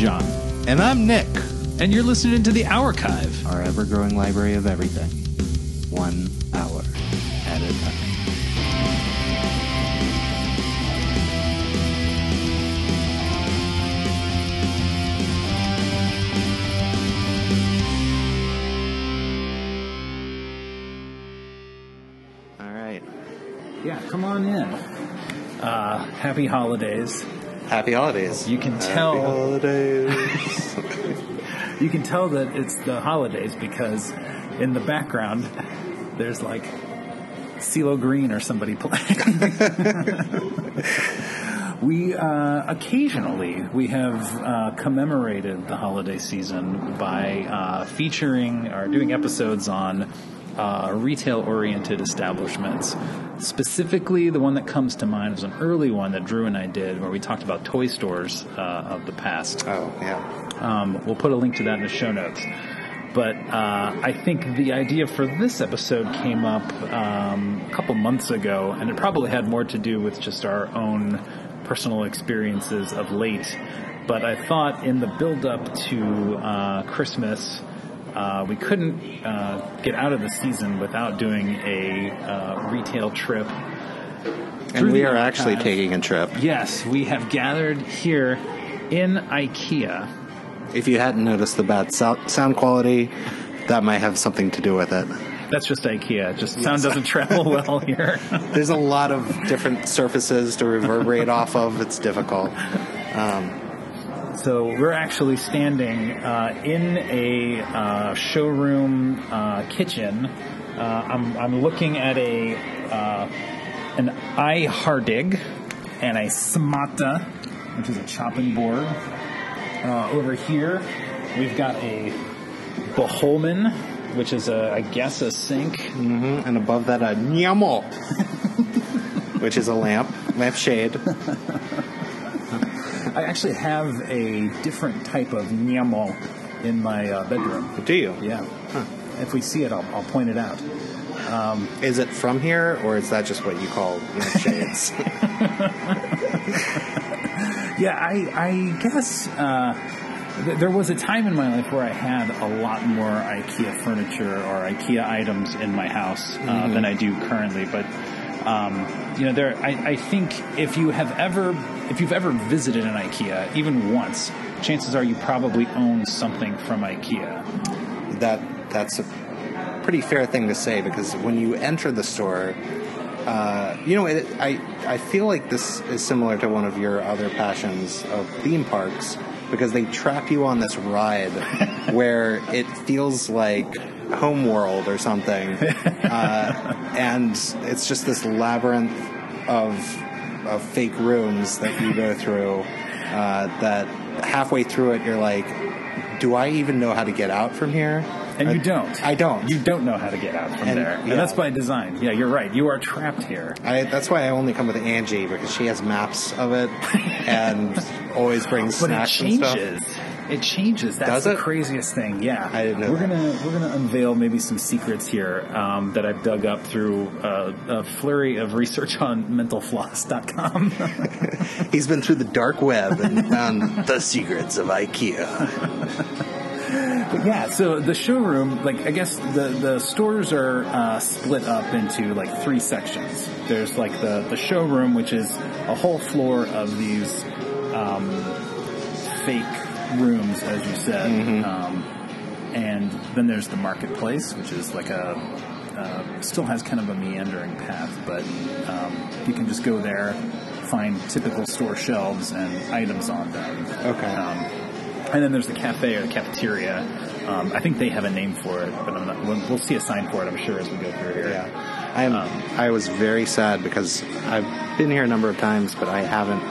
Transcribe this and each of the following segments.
John, And I'm Nick. and you're listening to the Archive. Our ever growing library of everything. One hour at a time. All right. Yeah, come on in. Uh, happy holidays. Happy holidays. You can Happy tell- holidays. You can tell that it's the holidays because in the background there's like CeeLo Green or somebody playing. we uh, occasionally we have uh, commemorated the holiday season by uh, featuring or doing episodes on uh, retail-oriented establishments. Specifically, the one that comes to mind was an early one that Drew and I did, where we talked about toy stores uh, of the past. oh, yeah. Um, we'll put a link to that in the show notes. But uh, I think the idea for this episode came up um, a couple months ago, and it probably had more to do with just our own personal experiences of late. But I thought in the build up to uh, Christmas, uh, we couldn't uh, get out of the season without doing a uh, retail trip. And we are actually taking a trip. Yes, we have gathered here in IKEA. If you hadn't noticed the bad sou- sound quality, that might have something to do with it. That's just IKEA. Just sound doesn't travel well here. There's a lot of different surfaces to reverberate off of. It's difficult. So we're actually standing uh, in a uh, showroom uh, kitchen. Uh, I'm, I'm looking at a uh, an iHardig and a Smata, which is a chopping board. Uh, over here, we've got a Boholmen, which is a I guess a sink. And above that, a nyamo, which is a lamp, lampshade. I actually have a different type of Nyamo in my uh, bedroom. Do you? Yeah. If we see it, I'll, I'll point it out. Is it from here, or is that just what you call lampshades? Yeah, I, I guess uh, th- there was a time in my life where I had a lot more IKEA furniture or IKEA items in my house uh, than I do currently. But um, you know, there, I, I think if you have ever, if you've ever visited an IKEA even once, chances are you probably own something from IKEA. that that's a pretty fair thing to say because when you enter the store, uh, you know, it, I I feel like this is similar to one of your other passions of theme parks because they trap you on this ride where it feels like Homeworld or something, uh, and it's just this labyrinth of of fake rooms that you go through. Uh, that halfway through it, you're like, do I even know how to get out from here? And I- you don't. I don't. You don't know how to get out from And- there. And that's by design. Yeah, you're right. You are trapped here. I, that's why I only come with Angie because she has maps of it and always brings But it snacks and stuff. changes. It changes. That's Does the it? craziest thing. Yeah, I didn't know We're that. gonna we're gonna unveil maybe some secrets here um, that I've dug up through uh, a flurry of research on mentalfloss.com. He's been through the dark web and found the secrets of IKEA. But yeah, so the showroom, like I guess the the stores are uh, split up into like three sections. There's like the the showroom, which is a whole floor of these um, fake rooms, as you said, um, and then there's the marketplace, which is like a uh, still has kind of a meandering path, but um, you can just go there, find typical store shelves and items on them. Okay. Um, and then there's the cafe or the cafeteria. Um, I think they have a name for it, but I'm not, we'll, we'll see a sign for it, I'm sure, as we go through here. Yeah. I am. I was very sad because I've been here a number of times, but I haven't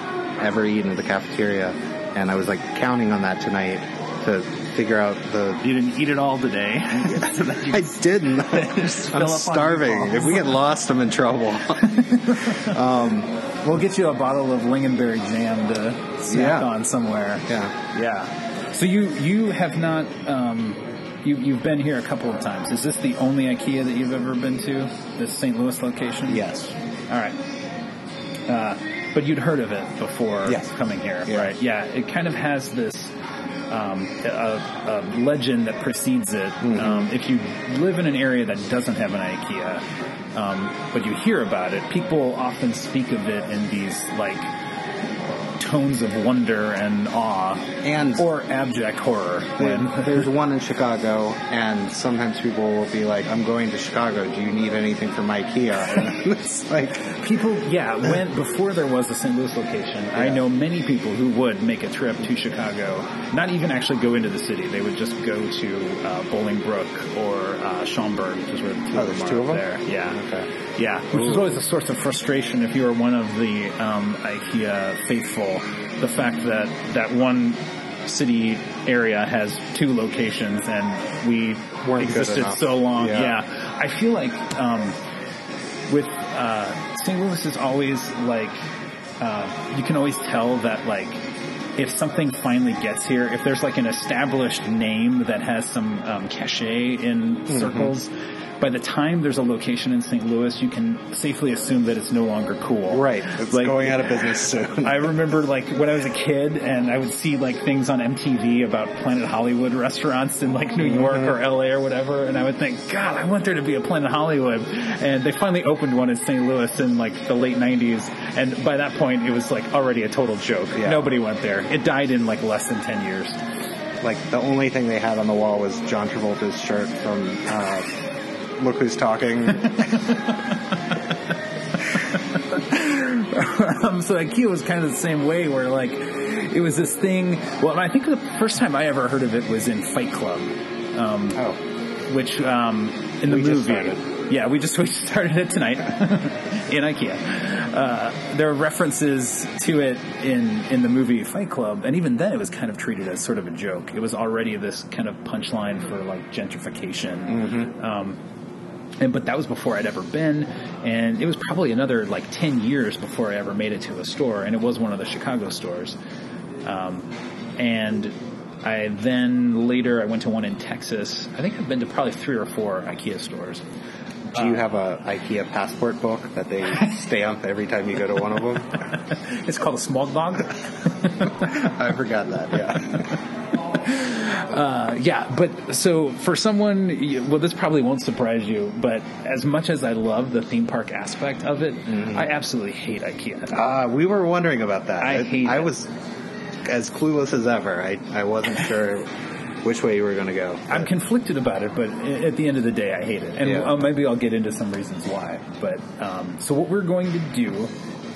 ever eaten at the cafeteria, and I was like counting on that tonight to figure out the. You didn't eat it all today. so I didn't. I'm starving. If we get lost, I'm in trouble. We'll get you a bottle of lingonberry jam to snack Yeah. on somewhere. yeah. Yeah. So you you have not um, you you've been here a couple of times. Is this the only IKEA that you've ever been to? This St. Louis location? Yes. All right. Uh, but you'd heard of it before Yes. coming here, Yeah. right? Yeah. It kind of has this um, a, a legend that precedes it. Um, if you live in an area that doesn't have an IKEA, um, but you hear about it, people often speak of it in these like tones of wonder and awe, And- or abject horror. When There's one in Chicago, and sometimes people will be like, "I'm going to Chicago. Do you need anything from IKEA?" And it's like, People, yeah, when before there was a St. Louis location, I know many people who would make a trip to Chicago, not even actually go into the city. They would just go to uh, Bolingbrook or uh, Schaumburg, which is where the two Oh, of them two of them? there. Yeah, Okay. Yeah, which is always a source of frustration if you are one of the um, IKEA faithful. The fact that that one city area has two locations and we Weren't existed so long. Yeah. yeah. I feel like um, with uh, St. Louis is always like uh, you can always tell that like if something finally gets here, if there's like an established name that has some um, cachet in Mm-hmm. circles, by the time there's a location in St. Louis, you can safely assume that it's no longer cool. right, it's Like- going out of business soon. I remember like when I was a kid and I would see like things on MTV about Planet Hollywood restaurants in like New York or LA or whatever and I would think, God, I want there to be a Planet Hollywood. And they finally opened one in St. Louis in like the late 90s and by that point it was like already a total joke. Yeah. Nobody went there. It died in like less than 10 years. like the only thing they had on the wall was John Travolta's shirt from uh, Look Who's Talking. um, so IKEA was kind of the same way where like it was this thing, well I think the first time I ever heard of it was in Fight Club. Um, oh, which um, in the We movie, yeah, we just we just started it tonight in IKEA. Uh, there are references to it in in the movie Fight Club, and even then, it was kind of treated as sort of a joke. It was already this kind of punchline for like gentrification. Um, and but that was before I'd ever been, and it was probably another like ten years before I ever made it to a store, and it was one of the Chicago stores. Um, and I then later I went to one in Texas. I think I've been to probably three or four IKEA stores. Do you have a IKEA passport book that they stamp every time you go to one of them? It's called a smog dog. I forgot that. Yeah. Uh, yeah, but so for someone, well, this probably won't surprise you, but as much as I love the theme park aspect of it, I absolutely hate IKEA. Uh, we were wondering about that. I hate I it. was as clueless as ever. I, I wasn't sure which way you were going to go. I'm conflicted about it, but at the end of the day, I hate it, and Yeah. uh, maybe I'll get into some reasons why. But um, so what we're going to do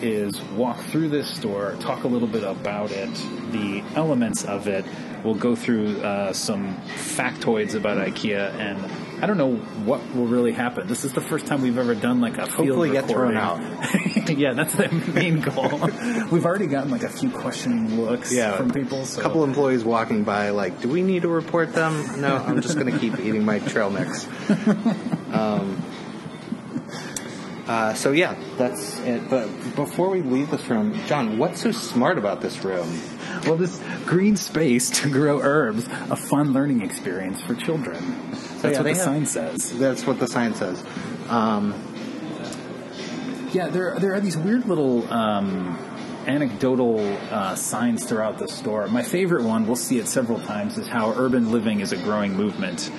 is walk through this store, talk a little bit about it, the elements of it. We'll go through uh, some factoids about IKEA, and I don't know what will really happen. This is the first time we've ever done like a field Hopefully get thrown recording. yeah, that's the main goal. we've already gotten like a few questioning looks Yeah. from people. So. A couple employees walking by, like, do we need to report them? No, I'm just going to keep eating my trail mix. Um, uh, so yeah, that's it. But before we leave this room, John, what's so smart about this room? Well, this green space to grow herbs, a fun learning experience for children. That's yeah, what the have- sign says. That's what the sign says. Um, Yeah, there there are these weird little um, anecdotal uh, signs throughout the store. My favorite one, we'll see it several times, is how urban living is a growing movement.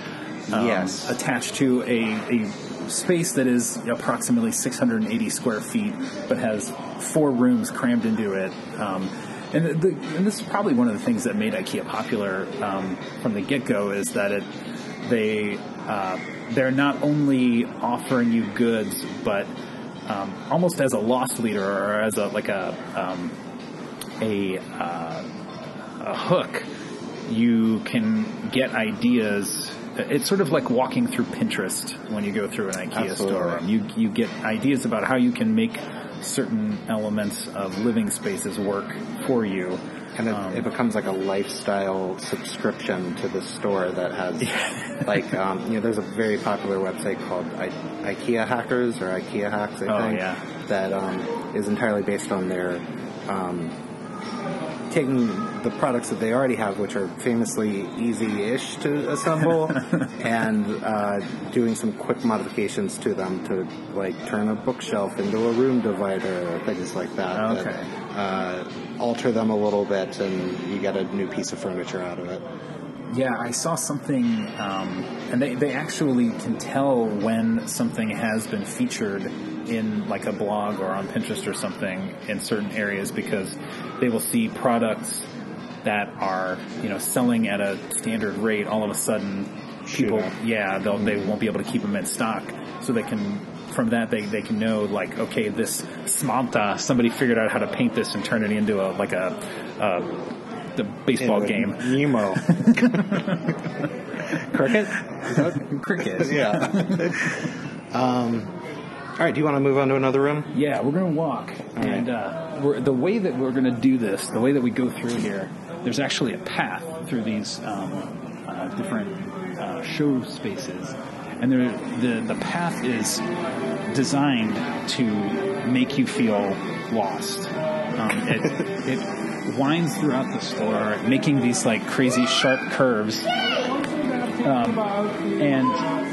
um, Yes. attached to a, a space that is approximately 680 square feet, but has four rooms crammed into it. Um, and, the, and this is probably one of the things that made IKEA popular um, from the get go is that it they uh, they're not only offering you goods, but um, almost as a loss leader or as a like a um, a uh, a hook, you can get ideas. It's sort of like walking through Pinterest when you go through an IKEA Absolutely. store. You you get ideas about how you can make certain elements of living spaces work for you. And it, Um, it becomes like a lifestyle subscription to the store that has, like, um, you know, there's a very popular website called I- IKEA Hackers or IKEA Hacks, I Oh, think, yeah. that um, is entirely based on their um, taking the products that they already have, which are famously easy-ish to assemble, and uh, doing some quick modifications to them to like turn a bookshelf into a room divider, or things like that. Okay. That, uh, alter them a little bit, and you get a new piece of furniture out of it. Yeah, I saw something, um, and they, they actually can tell when something has been featured in like a blog or on Pinterest or something in certain areas because they will see products that are you know selling at a standard rate. All of a sudden, people Shoot yeah they'll, they won't be able to keep them in stock, so they can from that they, they can know like okay this Smanta somebody figured out how to paint this and turn it into a like a. Uh, the baseball Into a game. Nemo. Cricket. Cricket. yeah. um, all right. Do you want to move on to another room? Yeah, we're going to walk, and uh, we're, the way that we're going to do this, the way that we go through here, there's actually a path through these um, uh, different uh, show spaces, and there, the the path is designed to make you feel lost. Um, it, it winds throughout the store, making these like crazy sharp curves, um, and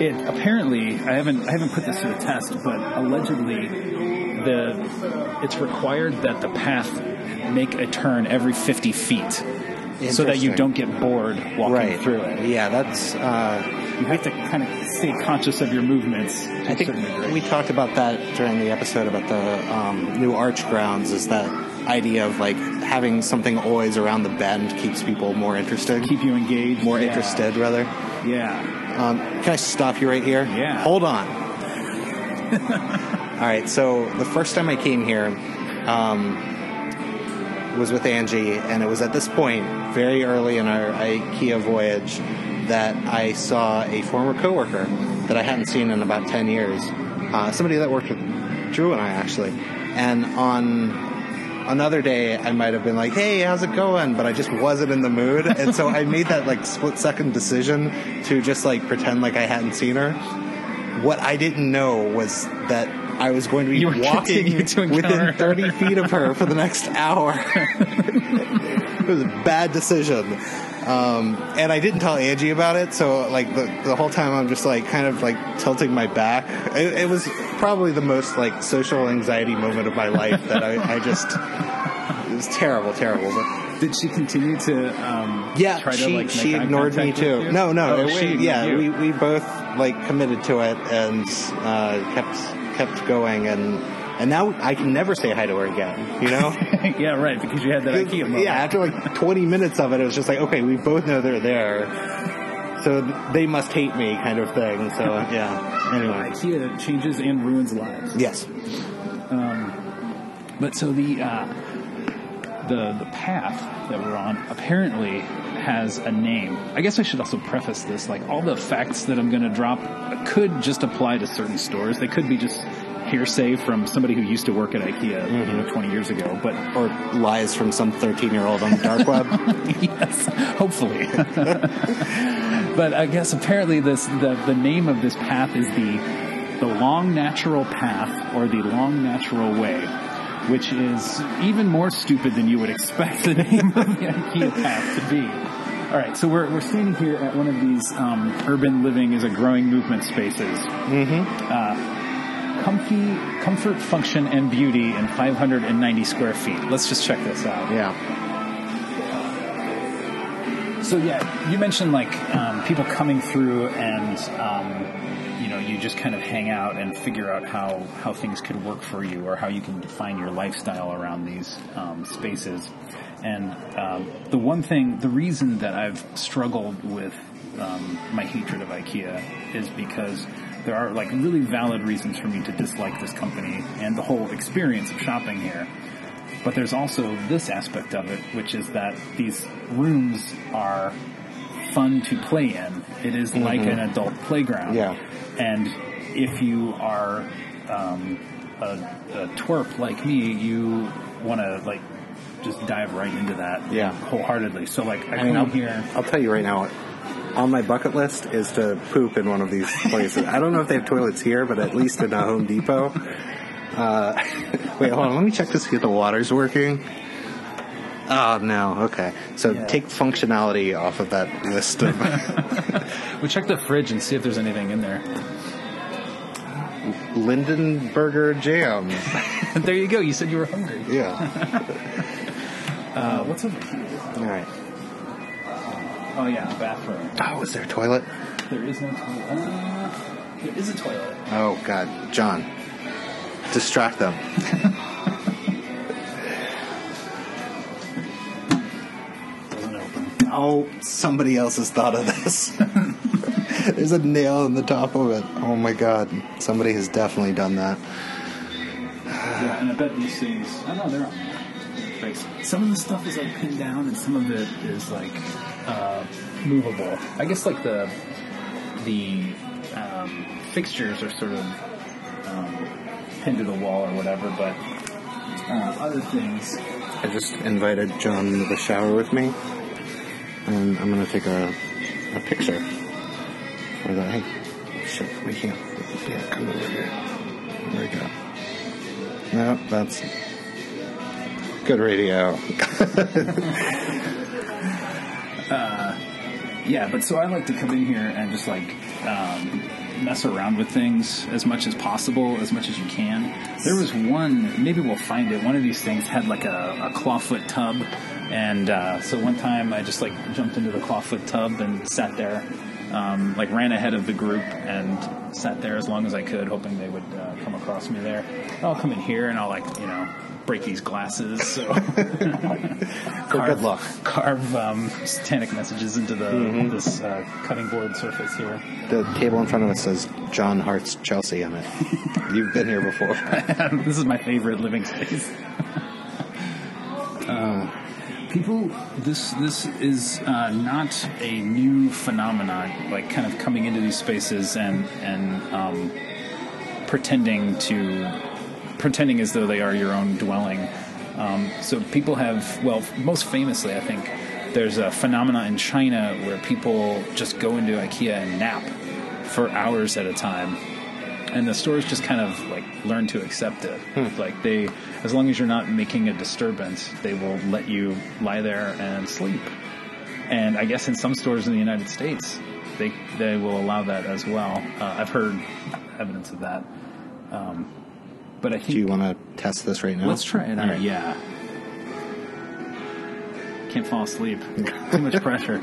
it apparently I haven't I haven't put this to the test, but allegedly the it's required that the path make a turn every 50 feet so that you don't get bored walking Right. through it. Yeah, that's. Uh, You have to kind of stay conscious of your movements. To I think we talked about that during the episode about the um, new arch grounds. Is that idea of like having something always around the bend keeps people more interested, keep you engaged, more Yeah. interested rather. Yeah. Um, can I stop you right here? Yeah. Hold on. All right. So the first time I came here um, was with Angie, and it was at this point, very early in our IKEA voyage, that I saw a former coworker that I hadn't seen in about ten years. Uh, somebody that worked with Drew and I actually, and on another day I might have been like, "Hey, how's it going?" But I just wasn't in the mood, and so I made that like split second decision to just like pretend like I hadn't seen her. What I didn't know was that I was going to be walking within 30 feet of her for the next hour. it was a bad decision. Um, and I didn't tell Angie about it, so like the, the whole time I'm just like kind of like tilting my back. It, it was probably the most like social anxiety moment of my life that I, I just it was terrible, terrible. But Did she continue to? Um, yeah, try she to, like, she ignored me too. No, no, Oh, she yeah, you. we we both like committed to it and uh, kept kept going and. And now I can never say hi to her again, you know? yeah, right. Because you had that IKEA moment. Yeah, after like 20 minutes of it, it was just like, okay, we both know they're there. So they must hate me kind of thing. So, yeah. Anyway. IKEA changes and ruins lives. Yes. But so the uh, the the path that we're on apparently has a name. I guess I should also preface this: like all the facts that I'm going to drop could just apply to certain stores. They could be just hearsay from somebody who used to work at IKEA, you know, 20 years ago. But Or lies from some 13 year old on the dark web. yes, hopefully. but I guess apparently this the, the name of this path is the the long natural path or the long natural way, which is even more stupid than you would expect the name of the IKEA path to be. All right, so we're, we're standing here at one of these um, urban living is a growing movement spaces. Mm-hmm. Uh, comfy, comfort, function, and beauty in 590 square feet. Let's just check this out. yeah. So yeah, you mentioned like um, people coming through and um, you know you just kind of hang out and figure out how how things could work for you or how you can define your lifestyle around these um, spaces. And um, the one thing, the reason that I've struggled with um, my hatred of IKEA is because there are like really valid reasons for me to dislike this company and the whole experience of shopping here. But there's also this aspect of it, which is that these rooms are fun to play in. It is like an adult playground. Yeah. And if you are um, a, a twerp like me, you want to like just dive right into that Yeah. wholeheartedly. So like I, I mean, I'll, here. I'll tell you right now, on my bucket list is to poop in one of these places. I don't know if they have toilets here, but at least in a Home Depot. Uh, wait, hold on. Let me check to see if the water's working. Oh no. Okay. So Yeah. take functionality off of that list of. We check the fridge and see if there's anything in there. lingonberry jam. there you go. You said you were hungry. Yeah. Uh, what's over here? All right. Oh yeah, bathroom. Oh, is there a toilet? There is no toilet. Uh, there is a toilet. Oh God, John. Distract them. Doesn't open. Oh, somebody else has thought of this. There's a nail in the top of it. Oh my God, somebody has definitely done that. Yeah, and I bet these things. I know they're on there. Thanks. Some of the stuff is like pinned down, and some of it is like uh, movable. I guess like the the um, fixtures are sort of um, pinned to the wall or whatever, but uh, other things. I just invited John into the shower with me, and I'm gonna take a, a picture for that. Hey, shit, we can't. Yeah, come over here. There we go. No, that's good radio. Yeah, but so I like to come in here and just like um, mess around with things as much as possible, as much as you can. There was one, maybe we'll find it. One of these things had like a, a clawfoot tub, and uh, so one time I just like jumped into the clawfoot tub and sat there, um, like ran ahead of the group and sat there as long as I could, hoping they would uh, come across me there. I'll come in here and I'll like you know break these glasses. So. For good luck. carve um, satanic messages into the this uh, cutting board surface here. The table in front of us says John Hart's Chelsea on it. You've been here before. this is my favorite living space. Um, people, this this is uh, not a new phenomenon. Like kind of coming into these spaces and and um, pretending to pretending as though they are your own dwelling. Um, so people have, well, most famously, I think there's a phenomena in China where people just go into IKEA and nap for hours at a time, and the stores just kind of like learn to accept it. Like they, as long as you're not making a disturbance, they will let you lie there and sleep. And I guess in some stores in the United States, they they will allow that as well. Uh, I've heard evidence of that. Um, but I think Do you want to test this right now? Let's try it out. right. Yeah. Can't fall asleep. Too much pressure.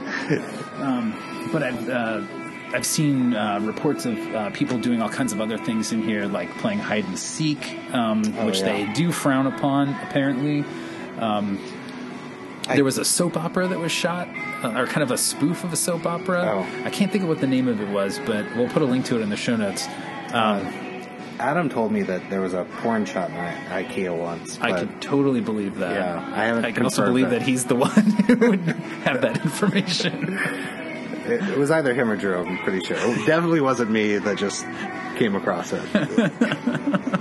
Um, but I've uh, I've seen uh, reports of uh, people doing all kinds of other things in here, like playing hide and seek, um, Oh, which yeah. they do frown upon. Apparently, um, I- there was a soap opera that was shot, uh, or kind of a spoof of a soap opera. Oh. I can't think of what the name of it was, but we'll put a link to it in the show notes. Um, Adam told me that there was a porn shot in IKEA once. I could totally believe that. Yeah, I haven't I can also believe that. that he's the one who would have that information. It, it was either him or Drew. I'm pretty sure. It definitely wasn't me that just came across it.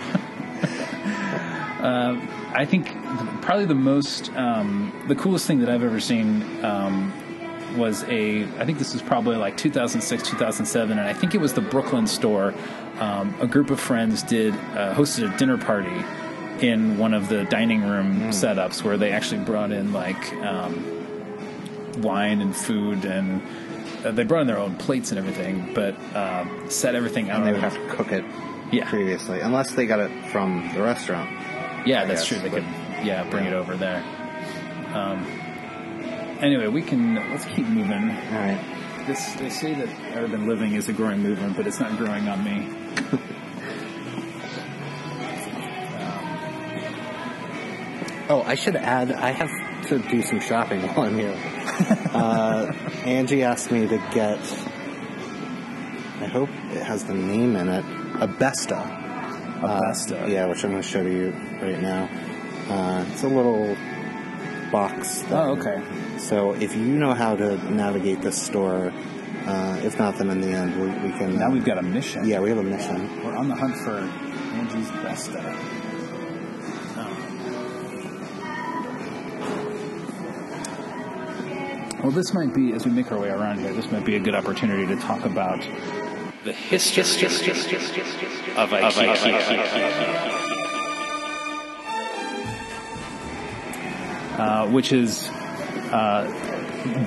I think probably the most, um, the coolest thing that I've ever seen um, was a. I think this was probably like 2006, 2007, and I think it was the Brooklyn store. Um, a group of friends did uh, hosted a dinner party in one of the dining room setups where they actually brought in like um, wine and food and. Uh, they brought in their own plates and everything, but uh, set everything out. and they would have to cook it Yeah. previously, unless they got it from the restaurant. Yeah, I that's guess, true. They could, yeah, bring yeah. it over there. Um, anyway, we can let's keep moving. All right. This they say that urban living is a growing movement, but it's not growing on me. Oh, I should add, I have to do some shopping while I'm here. uh, Angie asked me to get, I hope it has the name in it, a Besta. A Besta. Yeah, which I'm going to show to you right now. Uh, it's a little box. That, Oh, okay. So if you know how to navigate this store, uh, if not, then in the end, we, we can. Now we've got a mission. Yeah, we have a mission. We're on the hunt for Angie's Besta. Well, this might be, as we make our way around here, this might be a good opportunity to talk about the history of IKEA. uh, which is uh,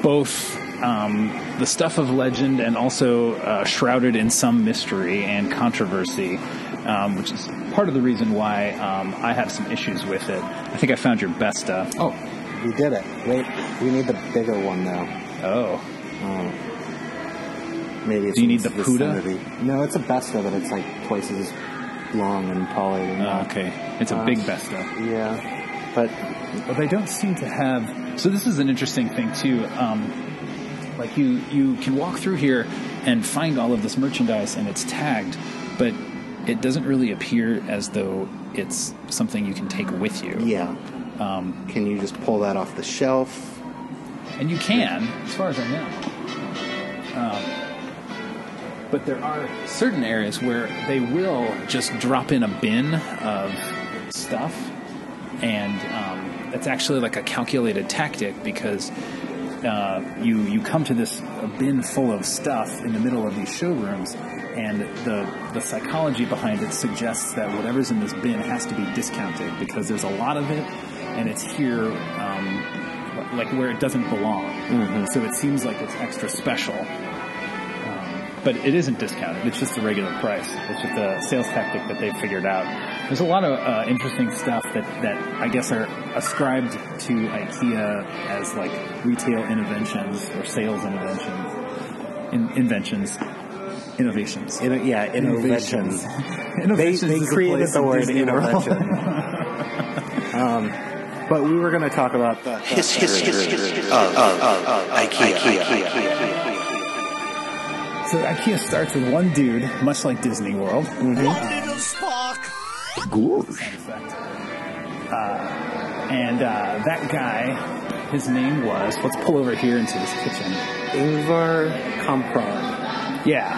both um, the stuff of legend and also uh, shrouded in some mystery and controversy, um, which is part of the reason why um, I have some issues with it. I think I found your best stuff. Oh, we did it. Wait, we need the bigger one though. Oh, Maybe it's Do you need the Puda? vicinity. No, it's a Besta, but it's like twice as long and than oh, okay. It's a Uh, big Besta. Yeah, but But they don't seem to have. So this is an interesting thing too. Um, like you, you can walk through here and find all of this merchandise, and it's tagged, but it doesn't really appear as though it's something you can take with you. yeah. Um, Can you just pull that off the shelf? and you can, as far as I know. Um, but there are certain areas where they will just drop in a bin of stuff, and um, that's actually like a calculated tactic because uh, you you come to this bin full of stuff in the middle of these showrooms, and the the psychology behind it suggests that whatever's in this bin has to be discounted because there's a lot of it, and it's here. Um, like where it doesn't belong. So it seems like it's extra special. Um, but it isn't discounted. It's just the regular price. It's just a sales tactic that they've figured out. There's a lot of uh, interesting stuff that, that I guess are ascribed to IKEA as like retail interventions or sales interventions, in, inventions, innovations. In, yeah, innovations. They, Innovations they is a created place the word Disney World. intervention. um, but we were going to talk about the, His history of, of, of IKEA. So IKEA starts with one dude, much like Disney World. little spark. Effect. Uh, and uh, that guy, his name was. Let's pull over here into this kitchen. Ingvar Kamprad. Yeah,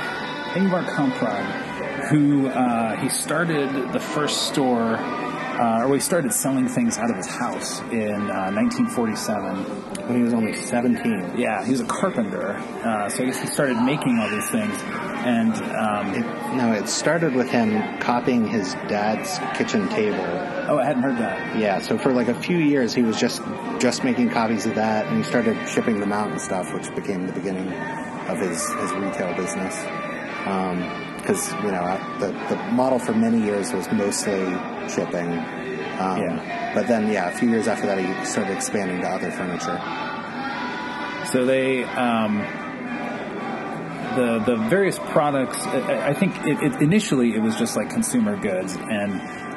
Ingvar Kamprad, who uh, he started the first store, uh, or he started selling things out of his house in uh, 1947. When he was only 17. Yeah, he was a carpenter, uh, so I guess he started making all these things. And um, It, no, it started with him copying his dad's kitchen table. oh, I hadn't heard that. Yeah, so for like a few years, he was just just making copies of that, and he started shipping them out and stuff, which became the beginning of his his retail business. Because you know uh, the the model for many years was mostly shipping. Um, Yeah. But then, yeah, a few years after that, he started expanding to other furniture. So they, um, the the various products. I, I think it, it, initially it was just like consumer goods, and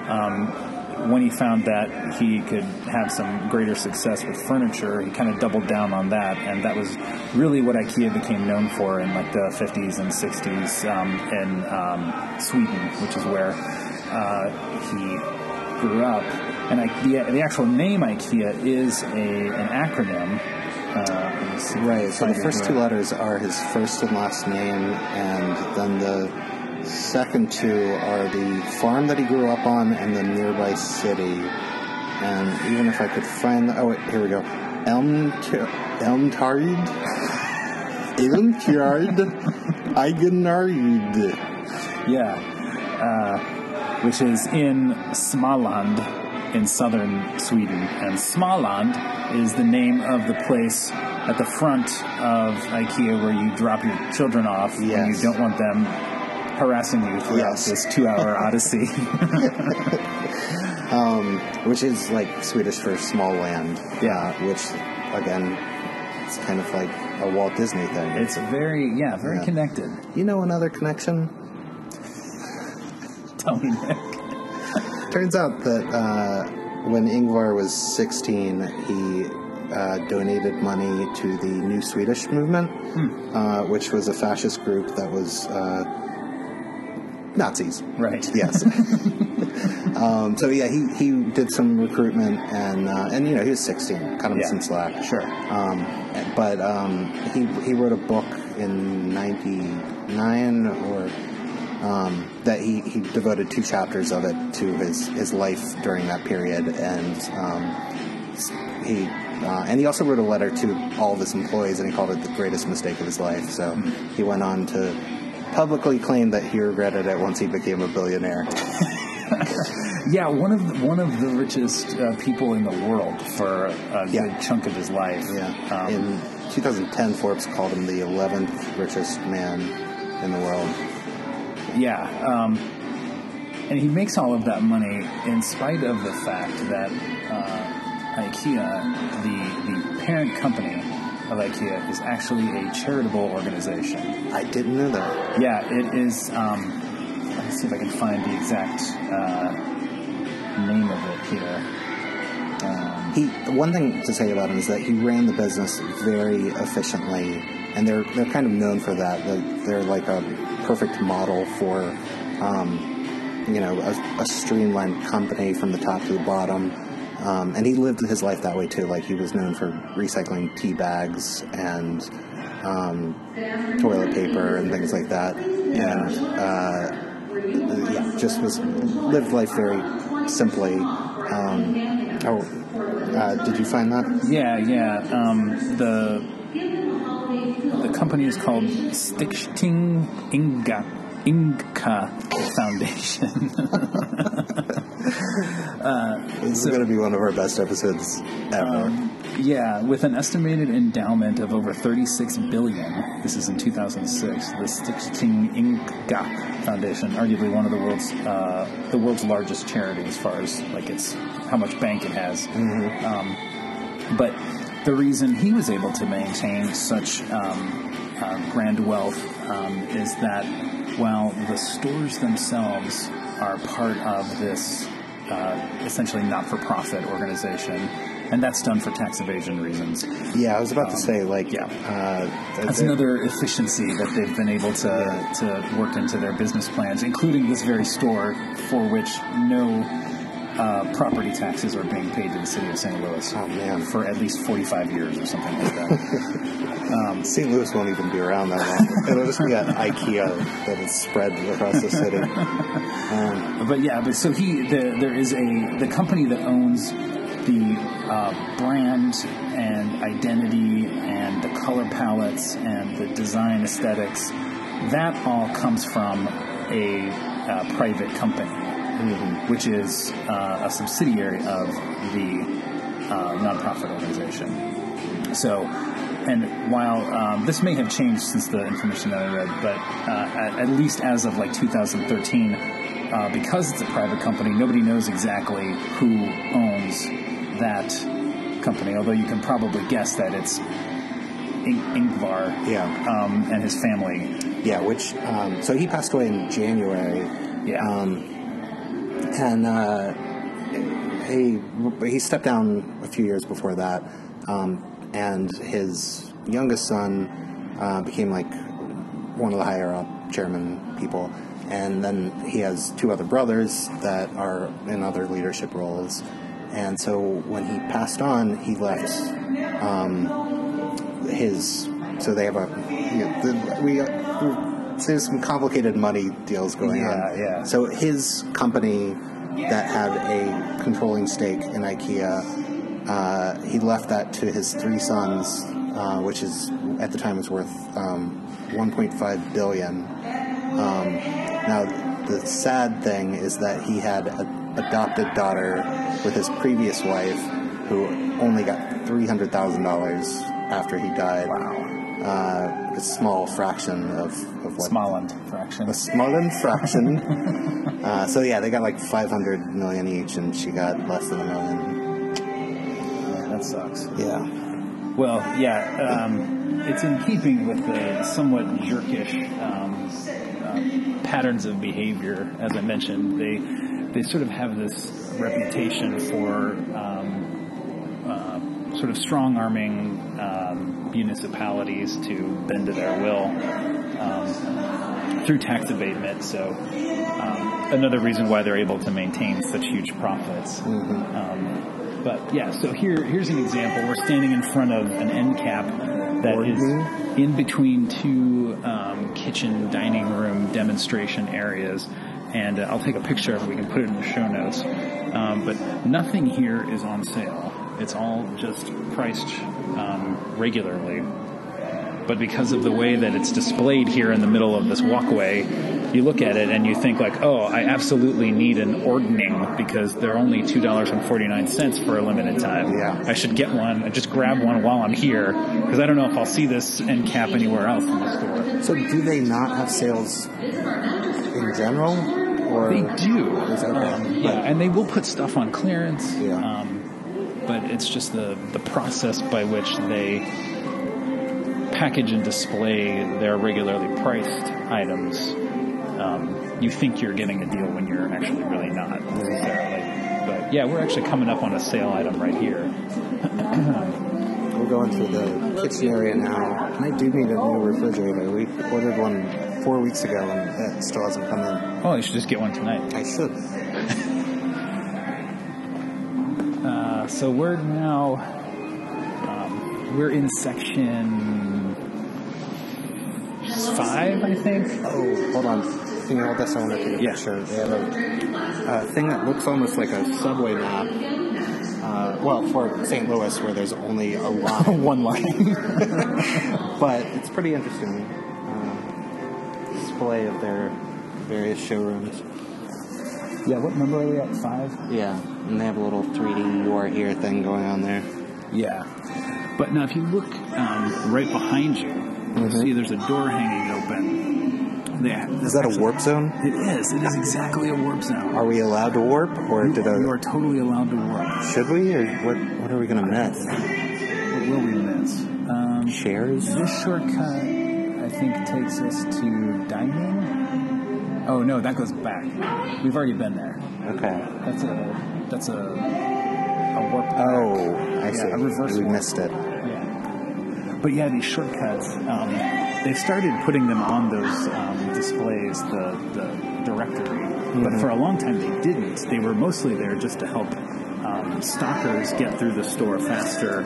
um, when he found that he could have some greater success with furniture, he kind of doubled down on that, and that was really what IKEA became known for in like the 50s and 60s um, in um, Sweden, which is where uh, he grew up. And I, the, the actual name IKEA is a an acronym. Uh, let me see if I Right. So the first two letters are his first and last name, and then the second two are the farm that he grew up on and the nearby city. And even if I could find, the, oh wait, here we go, Elm Elmtaryd, Elmtaryd, Agunnaryd. Yeah, uh, which is in Småland in southern Sweden. And Småland is the name of the place at the front of IKEA where you drop your children off when you don't want them harassing you throughout Yes. this two-hour odyssey. um, which is like Swedish for small land. Yeah. which again, it's kind of like a Walt Disney thing. it's very, yeah, very Yeah. connected. you know another connection? Tell Nick. Turns out that uh, when Ingvar was 16, he uh, donated money to the New Swedish Movement, uh, which was a fascist group that was uh, Nazis. Right. Yes. um, so yeah, he, he did some recruitment, and uh, and you know he was 16, kind of Yeah. some slack. Sure. Um, but um, he he wrote a book in '99 or um, that he, he devoted two chapters of it to his, his life during that period, and um, he uh, and he also wrote a letter to all of his employees, and he called it the greatest mistake of his life. So he went on to publicly claim that he regretted it once he became a billionaire. Yeah, one of the, one of the richest uh, people in the world for a Yeah. good chunk of his life. Yeah. Um, in 2010, Forbes called him the 11th richest man in the world. Yeah, um, and he makes all of that money in spite of the fact that uh, IKEA, the the parent company of IKEA, is actually a charitable organization. I didn't know that. Yeah, it is. Um, let me see if I can find the exact uh, name of it here. Um, He one thing to say about him is that he ran the business very efficiently, and they're they're kind of known for that. They're, they're like a perfect model for, um, you know, a, a streamlined company from the top to the bottom. Um, and he lived his life that way too. Like he was known for recycling tea bags and um, toilet paper and things like that. And uh, yeah, just was lived life very simply. Um, oh, uh, did you find that? yeah, yeah. Um, the the company is called Stichting Inga INGKA Foundation. This is going to be one of our best episodes ever. Yeah, with an estimated endowment of over 36 billion. This is in 2006. The Stichting Inga Foundation, arguably one of the world's uh, the world's largest charity as far as like its how much bank it has. Um, but the reason he was able to maintain such um, uh, grand wealth um, is that while the stores themselves are part of this uh, essentially not-for-profit organization, and that's done for tax evasion reasons. yeah, I was about to say, like, yeah. uh, That's another efficiency that they've been able to, to work into their business plans, including this very store for which no uh, property taxes are being paid to the city of St. Louis Oh, man. for at least 45 years or something like that. St. Louis won't even be around that long. It'll just be an IKEA that is spread across the city. but yeah, but so he, the, there is a, the company that owns the uh, brand and identity and the color palettes and the design aesthetics, that all comes from a uh, private company, which is uh, a subsidiary of the uh, nonprofit organization. So, and while um, this may have changed since the information that I read, but uh, at, at least as of like 2013, uh, because it's a private company, nobody knows exactly who owns that company. Although you can probably guess that it's In- Ingvar Yeah. um, and his family. Yeah, which, um, so he passed away in January. Yeah. Um, and uh, he he stepped down a few years before that, um, and his youngest son uh, became like one of the higher up chairman people, and then he has two other brothers that are in other leadership roles, and so when he passed on, he left um, his. So they have a you know, the, we. There's some complicated money deals going on. Yeah, yeah. So his company that had a controlling stake in IKEA, uh, he left that to his three sons, uh, which is at the time was worth um, 1.5 billion. Um, now the sad thing is that he had an adopted daughter with his previous wife, who only got three hundred thousand dollars after he died. Wow. Uh, a small fraction of, of what Småland fraction. a small fraction. uh, so yeah, they got like 500 million each, and she got less than a million. Yeah, that sucks. Yeah. Well, yeah, um, it's in keeping with the somewhat jerkish um, uh, patterns of behavior. As I mentioned, they they sort of have this reputation for um, uh, sort of strong arming um, municipalities to bend to their will um, through tax abatement. So um, another reason why they're able to maintain such huge profits. Um, but yeah, so here here's an example. We're standing in front of an end cap that is in between two um, kitchen dining room demonstration areas. And uh, I'll take a picture of it. We can put it in the show notes. Um, but nothing here is on sale. It's all just priced um, regularly. but because of the way that it's displayed here in the middle of this walkway, you look at it and you think like, oh, I absolutely need an ordning because they're only two dollars and forty nine cents for a limited time. Yeah. I should get one. I just grab one while I'm here because I don't know if I'll see this end cap anywhere else in the store. So do they not have sales in general? Or They do. Is that? Um, yeah, and they will put stuff on clearance. Yeah. Um, but it's just the, the process by which they package and display their regularly priced items. Um, you think you're getting a deal when you're actually really not necessarily. But yeah, we're actually coming up on a sale item right here. We're going through the kitchen area now. And I do need a new refrigerator. We ordered one four weeks ago and it still hasn't come in. Oh, you should just get one tonight. I should. So we're now um, we're in section five, I think. Oh, hold on. You hold this? I want to take a Yeah. picture. They have a, thing that looks almost like a subway map. Uh, well, for St. Louis, where there's only a line. One line. but it's pretty interesting uh, display of their various showrooms. yeah. What number are we at? Five. Yeah, and they have a little 3D war here thing going on there. Yeah. But now, if you look um, right behind you, you see there's a door hanging open. Yeah, Is that a warp zone? It is. It is exactly a warp zone. Are we allowed to warp, or you, did you are totally allowed to warp. should we, or what? What are we gonna miss? What will we miss? Um, Shares? this shortcut, I think, takes us to dining. Oh no, that goes back. We've already been there. Okay. That's a that's a a warp. back. Oh, I Yeah, see. a reverse we warp. missed it. Yeah. But yeah, these shortcuts, um, they started putting them on those um, displays, the, the directory. But for a long time they didn't. They were mostly there just to help um, stockers get through the store faster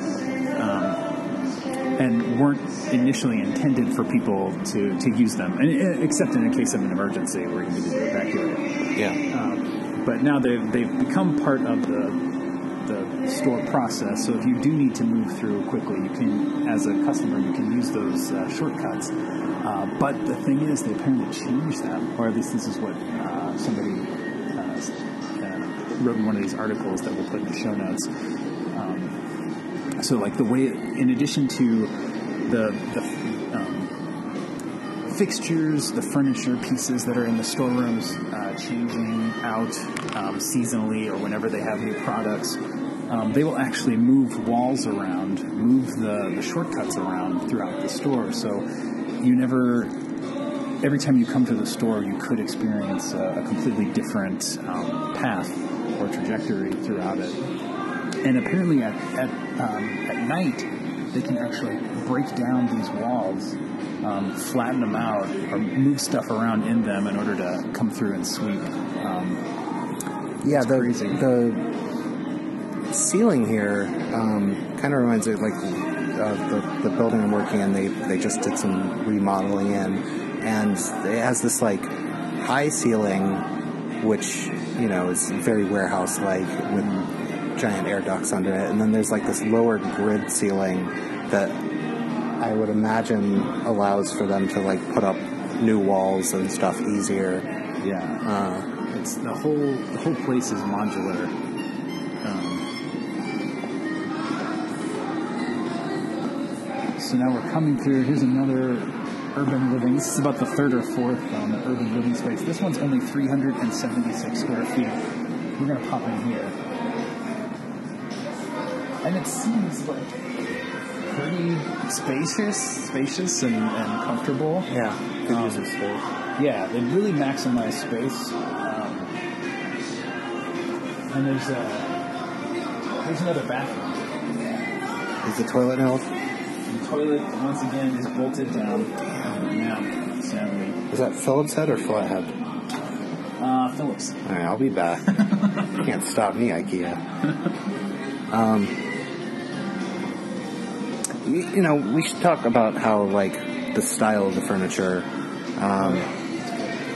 and weren't initially intended for people to, to use them, and, uh, except in a case of an emergency where you needed to evacuate. Yeah. Um, but now they've, they've become part of the the store process. So if you do need to move through quickly, you can, as a customer, you can use those uh, shortcuts. Uh, but the thing is, they apparently changed them, or at least this is what uh, somebody uh, uh, wrote in one of these articles that we'll put in the show notes. So, like the way, in addition to the the um, fixtures, the furniture pieces that are in the storerooms uh, changing out um, seasonally or whenever they have new products. Um, they will actually move walls around, move the, the shortcuts around throughout the store. So you never, every time you come to the store, you could experience a, a completely different um, path or trajectory throughout it. And apparently, at at, um, at night, they can actually break down these walls, um, flatten them out, or move stuff around in them in order to come through and sweep. Um, Yeah, the crazy. the ceiling here um, kind of reminds me of like of the, the building I'm working in. They they just did some remodeling in, and it has this like high ceiling, which you know is very warehouse like with giant air ducts under it, and then there's like this lower grid ceiling that I would imagine allows for them to like put up new walls and stuff easier. yeah, Uh, it's the whole the whole place is modular. Um, so now we're coming through. Here's another urban living. This is about the third or fourth um, urban living space. This one's only 376 square feet. We're gonna pop in here, and it seems like pretty spacious, spacious and, and comfortable. yeah, good Um, use of space. Yeah, they really maximize space. Um, and there's a there's another bathroom. Is the toilet now? The toilet once again is bolted down. Yeah, sadly. Is that Phillips head or flathead? Uh, Phillips. All right, I'll be back. Can't stop me, IKEA. Um, you, you know, we should talk about how like the style of the furniture um,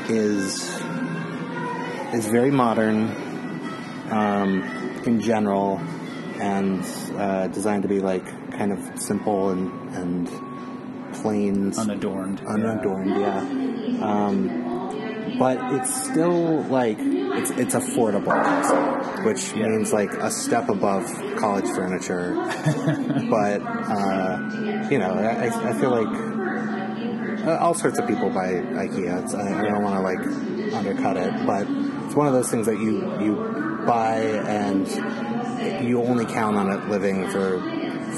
is is very modern um, in general, and uh, designed to be like kind of simple and and plain, unadorned. unadorned. Yeah. Um, but it's still like it's it's affordable, which Yeah. means like a step above college furniture. but uh, you know, I, I feel like uh, all sorts of people buy IKEA. It's, I, I don't want to like undercut it, but it's one of those things that you you buy and you only count on it living for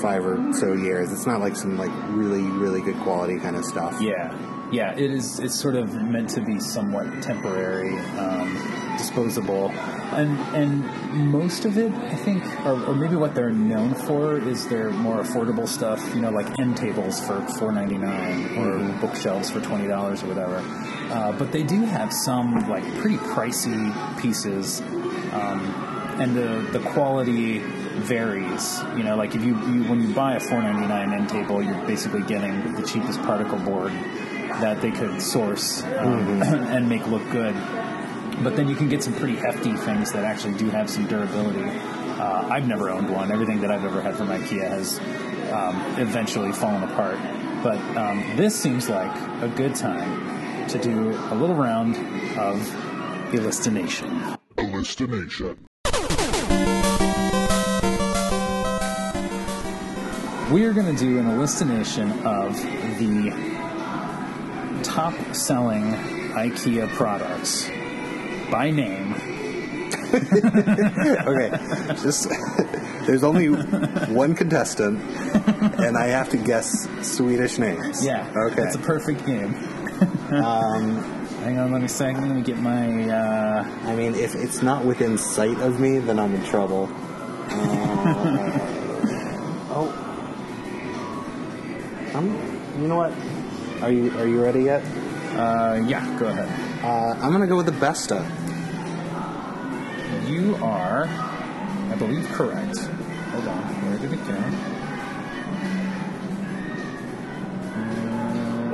five or so years. It's not like some like really really good quality kind of stuff. Yeah, yeah. It is. It's sort of meant to be somewhat temporary, um, disposable, and and most of it, I think, or, or maybe what they're known for is their more affordable stuff. You know, like end tables for four ninety nine or bookshelves for twenty dollars or whatever. Uh, but they do have some like pretty pricey pieces. Um, and the, the quality varies. You know, like if you, you when you buy a 4.99 end table, you're basically getting the cheapest particle board that they could source um, and make look good. But then you can get some pretty hefty things that actually do have some durability. Uh, I've never owned one. Everything that I've ever had from IKEA has um, eventually fallen apart. But um, this seems like a good time to do a little round of Elastination. Hallucination. We are going to do an elastination of the top selling IKEA products by name. Okay, just there's only one contestant, and I have to guess Swedish names. Yeah. Okay. It's a perfect game. um, hang on, let me second. Let me get my. Uh, I mean, if it's not within sight of me, then I'm in trouble. Uh, oh, I'm. You know what? Are you Are you ready yet? uh, yeah, go ahead. Uh, I'm gonna go with the Besta. You are, I believe, correct. Hold on. Where did it go?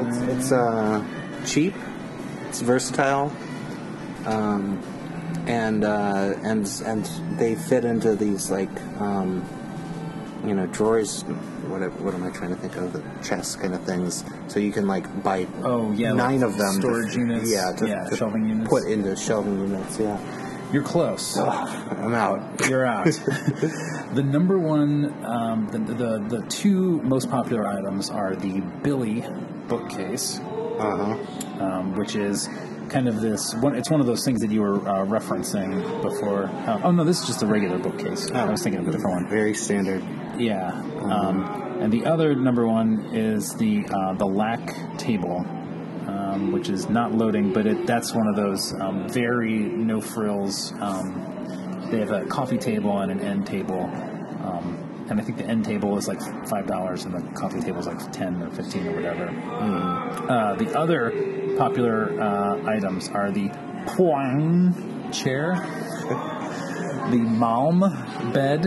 It's it's uh, cheap. It's versatile. Um, and uh, and and they fit into these like um, you know drawers. What what am I trying to think of? The chest kind of things. So you can like buy Oh, yeah, like nine of them. to- storage units. Yeah, to, Yeah, to shelving units. Put into shelving units. Yeah. You're close. I'm out. You're out. the number one, um, the, the the two most popular items are the Billy bookcase, Uh huh. um, which is kind of this one. It's one of those things that you were uh, referencing before. Uh, oh no, this is just a regular bookcase. I was thinking of a different one. Very standard. Yeah. Um, and the other number one is the uh, the lack table, um, which is not loading, but it, that's one of those um, very no frills. Um, they have a coffee table and an end table, um, and I think the end table is like five dollars, and the coffee table is like ten or fifteen or whatever. Uh, the other popular uh, items are the Poang chair, the Malm bed,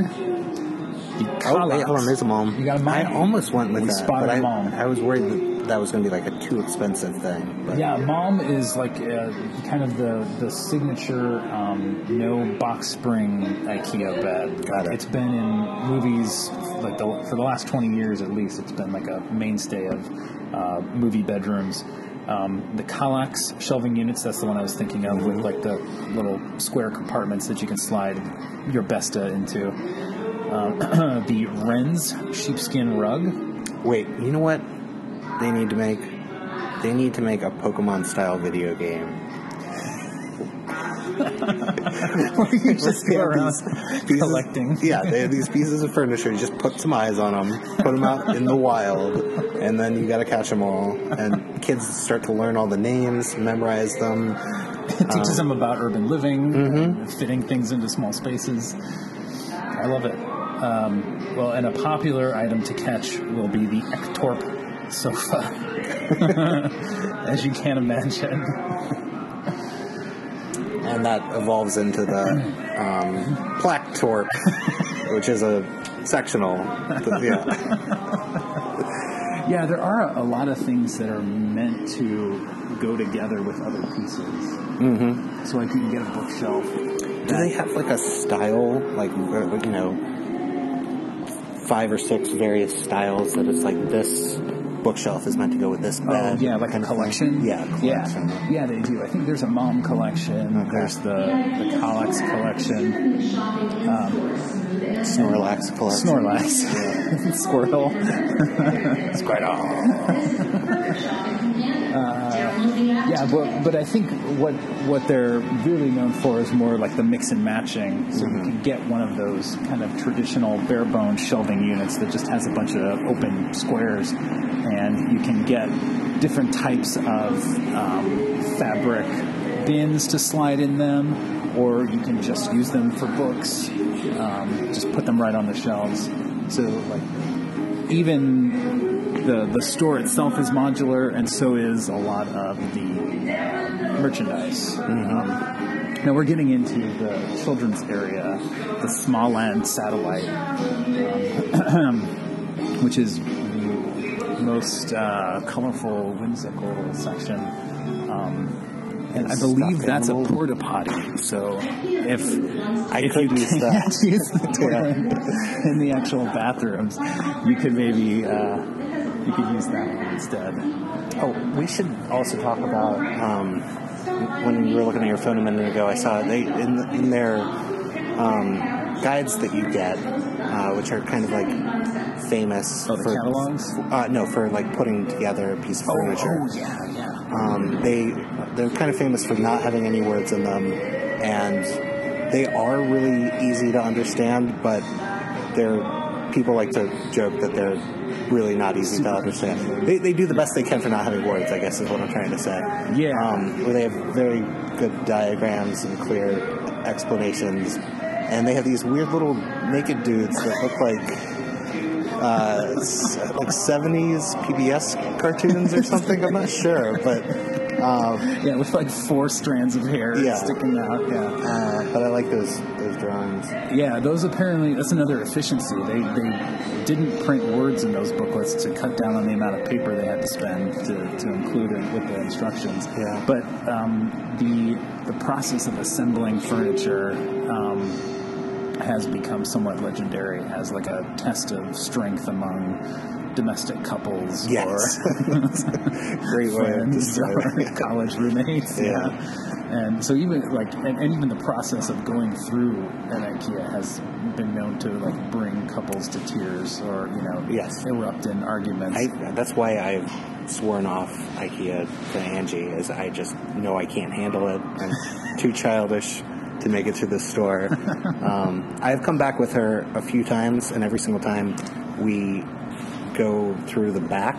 Oh, wait, hold on. There's a Malm. You got a Malm? I almost went with We that, but I. I was worried that that was going to be like a too expensive thing. But Yeah, Malm is like uh, kind of the the signature um, no box spring IKEA bed. Got it. It's been in movies like the, for the last twenty years at least. It's been like a mainstay of uh, movie bedrooms. Um, the Kallax shelving units, that's the one I was thinking of with like the little square compartments that you can slide your Besta into. Um, the Rens sheepskin rug. Wait, you know what? They need to make. They need to make a Pokemon style video game. you just go around these pieces- collecting. Yeah, they have these pieces of furniture. You just put some eyes on them, put them out in the wild, and then you got to catch them all. And kids start to learn all the names, memorize them. It teaches them about urban living, and fitting things into small spaces. I love it. Um, well, and a popular item to catch will be the Ektorp sofa, as you can imagine. And that evolves into the um, plaque torp, which is a sectional. Yeah. Yeah, there are a lot of things that are meant to go together with other pieces. Mm-hmm. So, like, you can get a bookshelf. Do they have like a style, like you know, five or six various styles that it's like this bookshelf is meant to go with this bed. Oh, bed. yeah, like a kind of thing. collection. Yeah, collection. Yeah, yeah, they do. I think there's a Malm collection. Okay. There's the the Kallax collection. Um, Snorlax collection. Snorlax, Squirtle. Yeah, but but I think what what they're really known for is more like the mix and matching. So you can get one of those kind of traditional bare bones shelving units that just has a bunch of open squares, and you can get different types of um, fabric bins to slide in them, or you can just use them for books. Um, just put them right on the shelves. So like even the the store itself is modular, and so is a lot of the merchandise. Um, now we're getting into the children's area, the Småland satellite, um, which is the most uh, colorful, whimsical section. Um, and I believe that's a porta potty. So if I if could you use can't that. use the toilet in the actual bathrooms, you could maybe uh, you could use that one instead. Oh, we should also talk about um, when you were looking at your phone a minute ago. I saw they in, in their um, guides that you get, uh, which are kind of like famous Oh, for catalogs? Uh, no, for like putting together a piece of furniture. Oh yeah, yeah. Um, they they're kind of famous for not having any words in them, and they are really easy to understand. But they're people like to joke that they're really not easy to understand. They, they do the best they can for not having words. I guess is what I'm trying to say. Yeah. Um, where they have very good diagrams and clear explanations, and they have these weird little naked dudes that look like. Uh, like 70s PBS cartoons or something. I'm not sure, but um, Yeah, with like four strands of hair Yeah. sticking out. Yeah. uh, but I like those those drawings. Yeah, those apparently that's another efficiency. They they didn't print words in those booklets to cut down on the amount of paper they had to spend to, to include it with the instructions. Yeah. But um, the the process of assembling furniture um, has become somewhat legendary as like a test of strength among domestic couples Yes. or Great way friends or college roommates. Yeah. And so even like and, and even the process of going through an IKEA has been known to like bring couples to tears or you know Yes. erupt in arguments. I, that's why I've sworn off IKEA to Angie, is I just know I can't handle it. I'm too childish to make it to the store. Um, I've come back with her a few times, and every single time we go through the back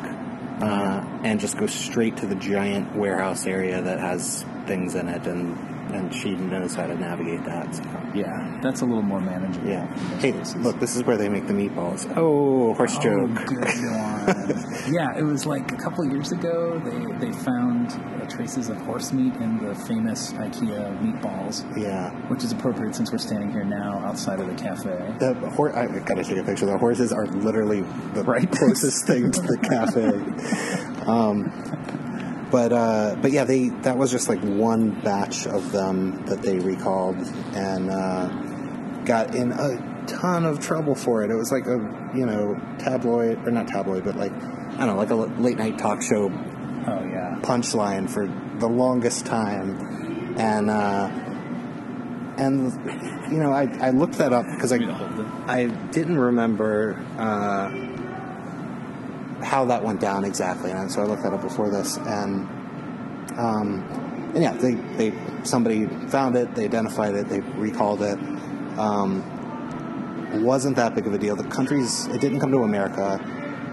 uh, and just go straight to the giant warehouse area that has things in it, and, and she knows how to navigate that. So. yeah, that's a little more manageable. Yeah. Hey, cases. look, this is where they make the meatballs. Oh, horse Oh, joke. yeah, it was like a couple years ago. They they found traces of horse meat in the famous IKEA meatballs, Yeah. which is appropriate since we're standing here now outside of the cafe. The horse, I gotta take a picture. The horses are literally the right closest thing to the cafe. Um, but uh, but yeah, they that was just like one batch of them that they recalled and uh, got in a ton of trouble for it. It was like a you know tabloid or not tabloid, but like I don't know, like a late night talk show Oh yeah. punchline for the longest time, and uh, and you know I, I looked that up because I Way to hold it. I didn't remember uh, how that went down exactly, and so I looked that up before this, and um, and yeah, they they somebody found it, they identified it, they recalled it. Um, wasn't that big of a deal. The countries it didn't come to America.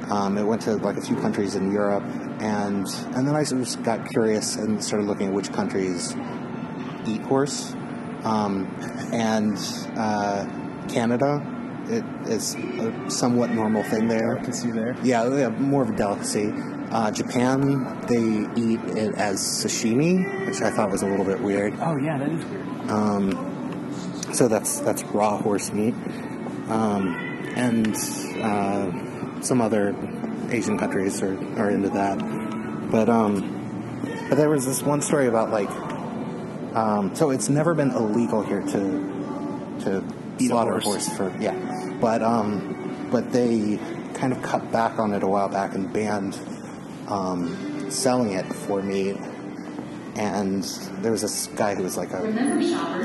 Um, it went to like a few countries in Europe, and and then I just got curious and started looking at which countries eat horse, um, and uh, Canada. It is a somewhat normal thing there. Delicacy there. Yeah, yeah, more of a delicacy. Uh, Japan, they eat it as sashimi, which I thought was a little bit weird. Oh yeah, that is weird. So that's that's raw horse meat, um, and uh, some other Asian countries are, are into that. But um, but there was this one story about like, um, so it's never been illegal here to to Eat a slaughter a horse. horse for yeah, but um, but they kind of cut back on it a while back and banned um, selling it for me. And there was this guy who was like a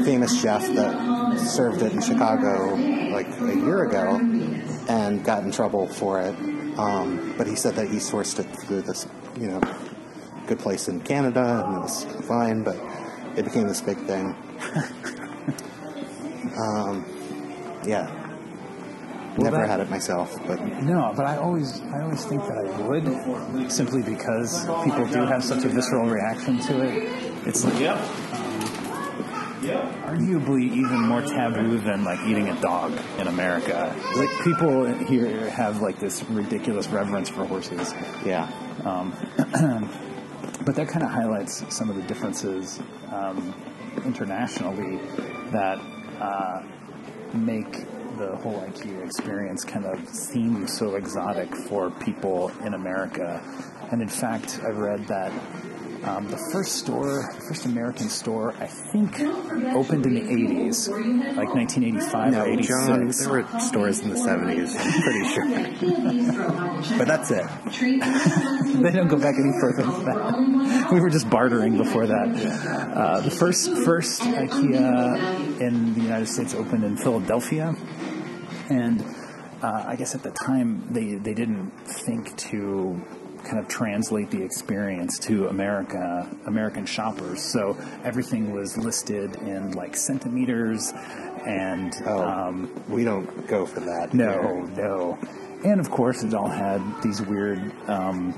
famous chef that served it in Chicago like a year ago and got in trouble for it. Um, but he said that he sourced it through this, you know, good place in Canada and it was fine, but it became this big thing. um, yeah. Never that- had it myself, but No, but I always, I always think that I would, simply because people do have such a visceral reaction to it. It's like, um, arguably even more taboo than like eating a dog in America. Like people here have like this ridiculous reverence for horses. yeah. Um, but that kind of highlights some of the differences um, internationally that uh, make the whole IKEA experience kind of seem so exotic for people in America. And in fact, I've read that um, the first store, the first American store, I think, opened in the 80s, like 1985 or 86. John, there were stores in the 70s, I'm pretty sure. but that's it. they don't go back any further than that. We were just bartering before that. Uh, the first first IKEA in the United States opened in Philadelphia, and uh, I guess at the time they they didn't think to kind of translate the experience to America American shoppers. So everything was listed in like centimeters and Oh, um, we don't go for that. no, no. And of course, it all had these weird. Um,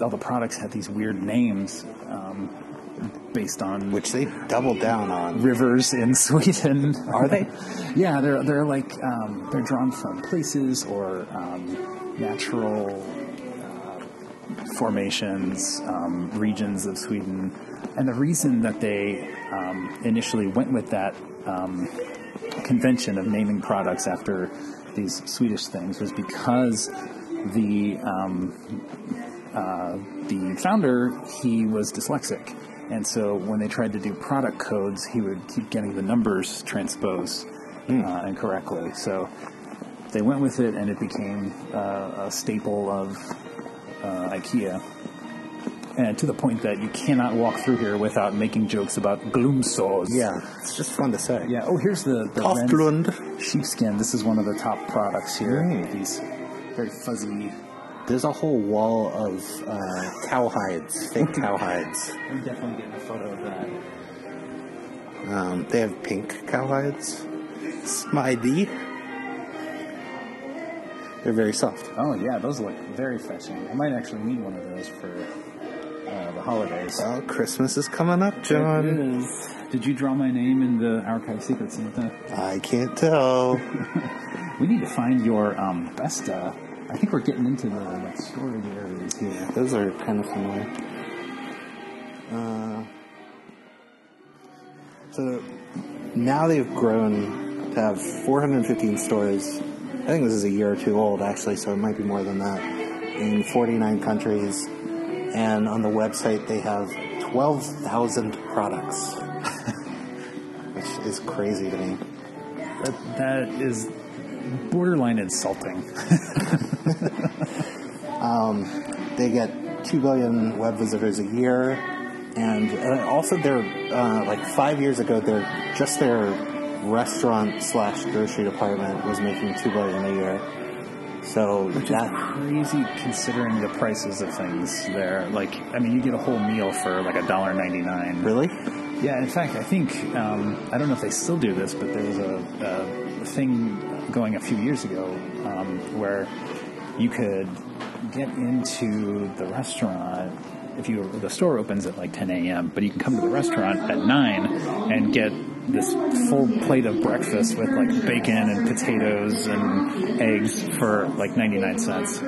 all the products had these weird names um, based on Which they doubled down on. rivers in Sweden. Are they? yeah, they're they're like um, they're drawn from places or um, natural uh, formations, um, regions of Sweden, and the reason that they um, initially went with that um, convention of naming products after these Swedish things was because the um, uh, the founder he was dyslexic, and so when they tried to do product codes, he would keep getting the numbers transposed uh, incorrectly. So they went with it, and it became uh, a staple of uh, IKEA. And to the point that you cannot walk through here without making jokes about gloomsaws. Yeah, it's just fun to say. Yeah. Oh, here's the, the. Rens sheepskin. This is one of the top products here. Mm. These very fuzzy. There's a whole wall of uh, cowhides, fake cowhides. I'm definitely getting a photo of that. Um, they have pink cowhides. Smiley. They're very soft. Oh yeah, those look very fetching. I might actually need one of those for uh, the holidays. Well, Christmas is coming up, John. is. Did you draw my name in the Archive Secret Santa? I can't tell. We need to find your um, best. Uh, I think we're getting into the like storage areas here. Those are kind of similar. Uh, so now they've grown to have 415 stores. I think this is a year or two old, actually, so it might be more than that. In 49 countries. And on the website, they have 12,000 products, which is crazy to me. That, that is borderline insulting. They get 2 billion web visitors a year. And uh, also, they're uh, like five years ago, they're just their restaurant slash grocery department was making 2 billion a year. So Which is crazy considering the prices of things there. Like, I mean, you get a whole meal for like a dollar ninety nine. really? Yeah, in fact, I think um, I don't know if they still do this, but there was a, a thing going a few years ago um, where you could get into the restaurant if you the store opens at like 10 a.m. But you can come to the restaurant at nine and get this full plate of breakfast with like bacon and potatoes and eggs for like 99 cents.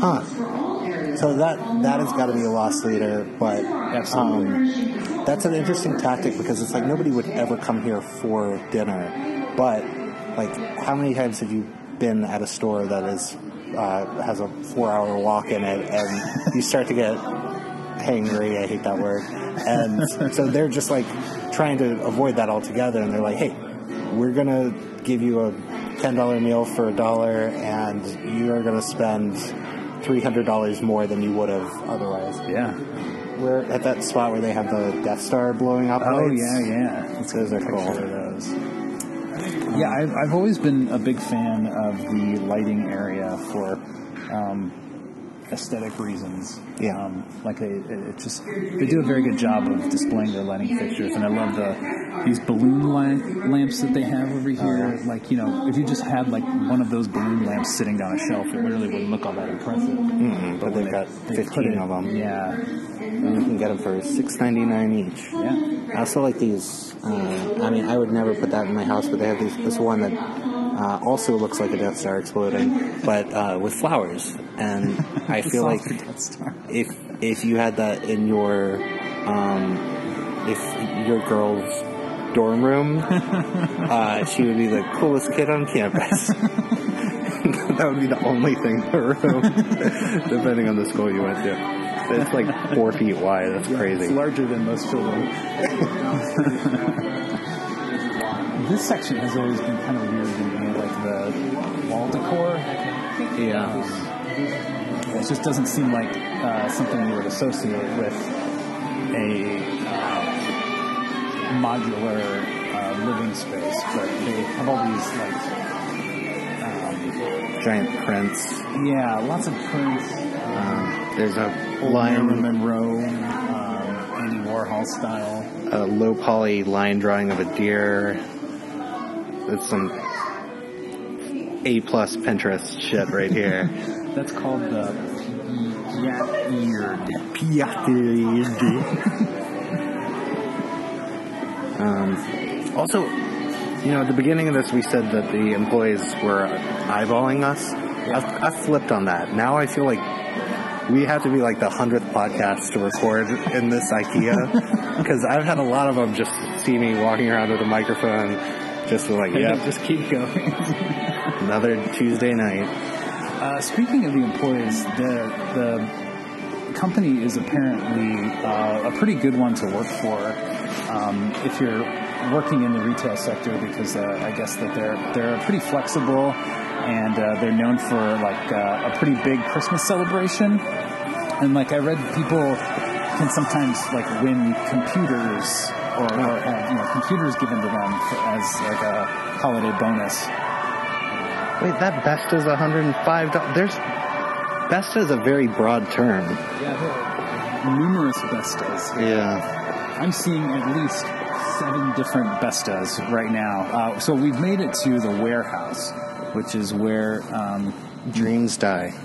Huh. So that that has got to be a loss leader, but Absolutely. um, that's an interesting tactic because it's like nobody would ever come here for dinner. But like, how many times have you been at a store that is uh, has a four-hour walk in it, and you start to get hangry? I hate that word. And so they're just like trying to avoid that altogether, and they're like, "Hey, we're gonna give you a ten dollar meal for a dollar, and you are gonna spend three hundred dollars more than you would have otherwise. Yeah. We're at that spot where they have the Death Star blowing up. Oh lights. yeah, yeah. Those are cool. those. Yeah, I've, I've always been a big fan of the lighting area for um, aesthetic reasons. Yeah. Um, like they, it just they do a very good job of displaying their lighting fixtures, and I love the these balloon li- lamps that they have over here. Like you know, if you just had like one of those balloon lamps sitting on a shelf, it really wouldn't look all that impressive. Mm-mm, but when they've got they fifteen it- of them, Yeah, and you can get them for six ninety nine each. yeah. I also like these. Uh, I mean, I would never put that in my house, but they have these, this one that uh, also looks like a Death Star exploding, but uh, with flowers. And I feel like Soft Death Star. if if you had that in your um, if your girl's dorm room, uh, she would be the coolest kid on campus. that would be the only thing in the room, depending on the school you went to. It's like four feet wide. That's It's crazy. larger than most children. this section has always been kind of weird to me, like the wall decor. Yeah. It just doesn't seem like uh, something you would associate with a uh, modular uh, living space, but they have all these like, Giant prints. yeah, lots of prints. Um, there's a Old line, Monroe, um, Andy Warhol style. a low poly line drawing of a deer. It's some A plus Pinterest shit right here. That's called the Piat-eared. um, also, you know, at the beginning of this, we said that the employees were eyeballing us. I've, I've flipped on that. Now I feel like we have to be like the hundredth podcast to record in this IKEA because I've had a lot of them just see me walking around with a microphone, just like, yeah, just keep going. another Tuesday night. Uh, speaking of the employees, the the company is apparently uh, a pretty good one to work for um, if you're working in the retail sector because uh, I guess that they're they're pretty flexible and uh, they're known for like uh, a pretty big Christmas celebration. And like I read, people can sometimes like win computers or, or have you know computers given to them for, as like a holiday bonus. Wait, that Besta's $105. There's Besta is a very broad term. Yeah, there are numerous bestas. Yeah. I'm seeing at least seven different bestas right now. Uh, so we've made it to the warehouse, which is where um, Dreams die.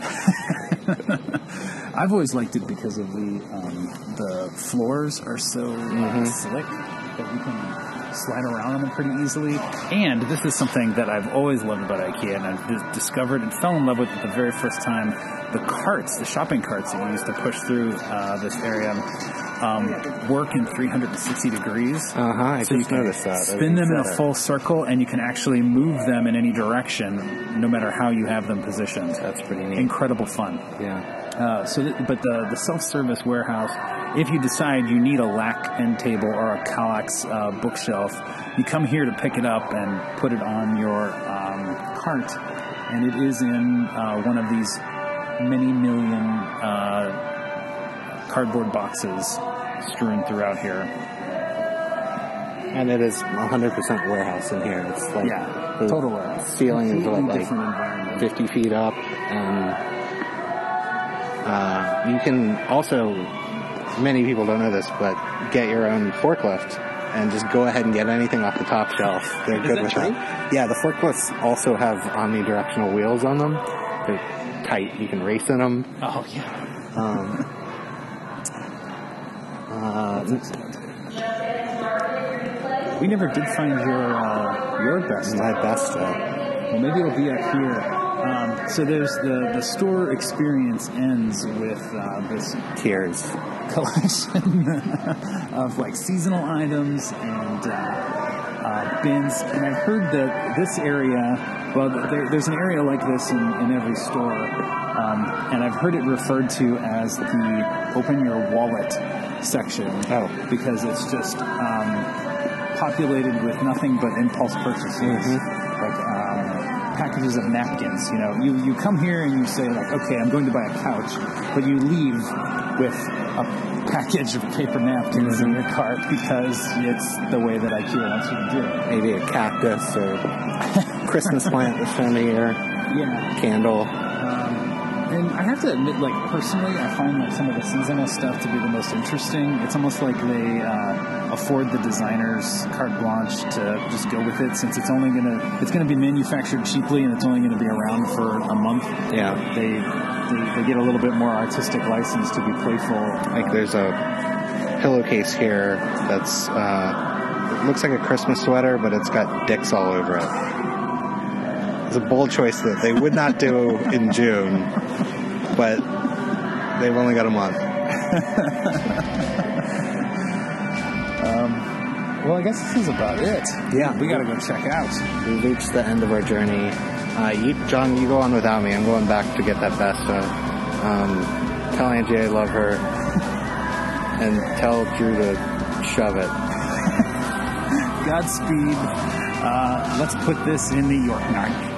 I've always liked it because of the um, the floors are so uh, slick that you can slide around on them pretty easily. And this is something that I've always loved about IKEA, and I've discovered and fell in love with it the very first time. The carts, the shopping carts that you used to push through uh, this area, um, work in 360 degrees. Uh huh. I So you just can noticed that. spin them in a full circle, and you can actually move them in any direction, no matter how you have them positioned. That's pretty neat. Incredible fun. Yeah. Uh, so, th- but the the self service warehouse, if you decide you need a lack end table or a Kallax uh, bookshelf, you come here to pick it up and put it on your um, cart, and it is in uh, one of these many million uh, cardboard boxes strewn throughout here. And it is 100% warehouse in here. It's like Yeah, the total warehouse. ceiling is like 50 feet up, and uh, you can also. Many people don't know this, but get your own forklift and just go ahead and get anything off the top shelf. They're good that with true? that. Yeah, the forklifts also have omnidirectional wheels on them. They're tight. You can race in them. Oh yeah. Um, uh, We never did find your uh, your best. my best. Uh, Well, maybe it'll be up here. Um, so there's the the store experience ends with uh, this tears. collection of like seasonal items and uh, uh, bins. And I've heard that this area, well, there, there's an area like this in, in every store, um, and I've heard it referred to as the open your wallet section. Oh. because it's just um, populated with nothing but impulse purchases, like um, packages of napkins. You know, you, you come here and you say like, okay, I'm going to buy a couch, but you leave with a package of paper napkins in your cart because it's the way that IKEA wants you to do it. Maybe a cactus or Christmas plant this time of year, Yeah. candle. And I have to admit, like personally, I find like some of the seasonal stuff to be the most interesting. It's almost like they uh, afford the designers carte blanche to just go with it, since it's only gonna it's gonna be manufactured cheaply and it's only gonna be around for a month. Yeah. They they, they get a little bit more artistic license to be playful. Like there's a pillowcase here that's uh, looks like a Christmas sweater, but it's got dicks all over it. It's a bold choice that they would not do in June, but they've only got a month. Well, I guess this is about it. Yeah. we gotta go check out. We've reached the end of our journey. Uh, you, John, you go on without me. I'm going back to get that Besta. Um, tell Angie I love her, and tell Drew to shove it. Godspeed. Uh, let's put this in the York night.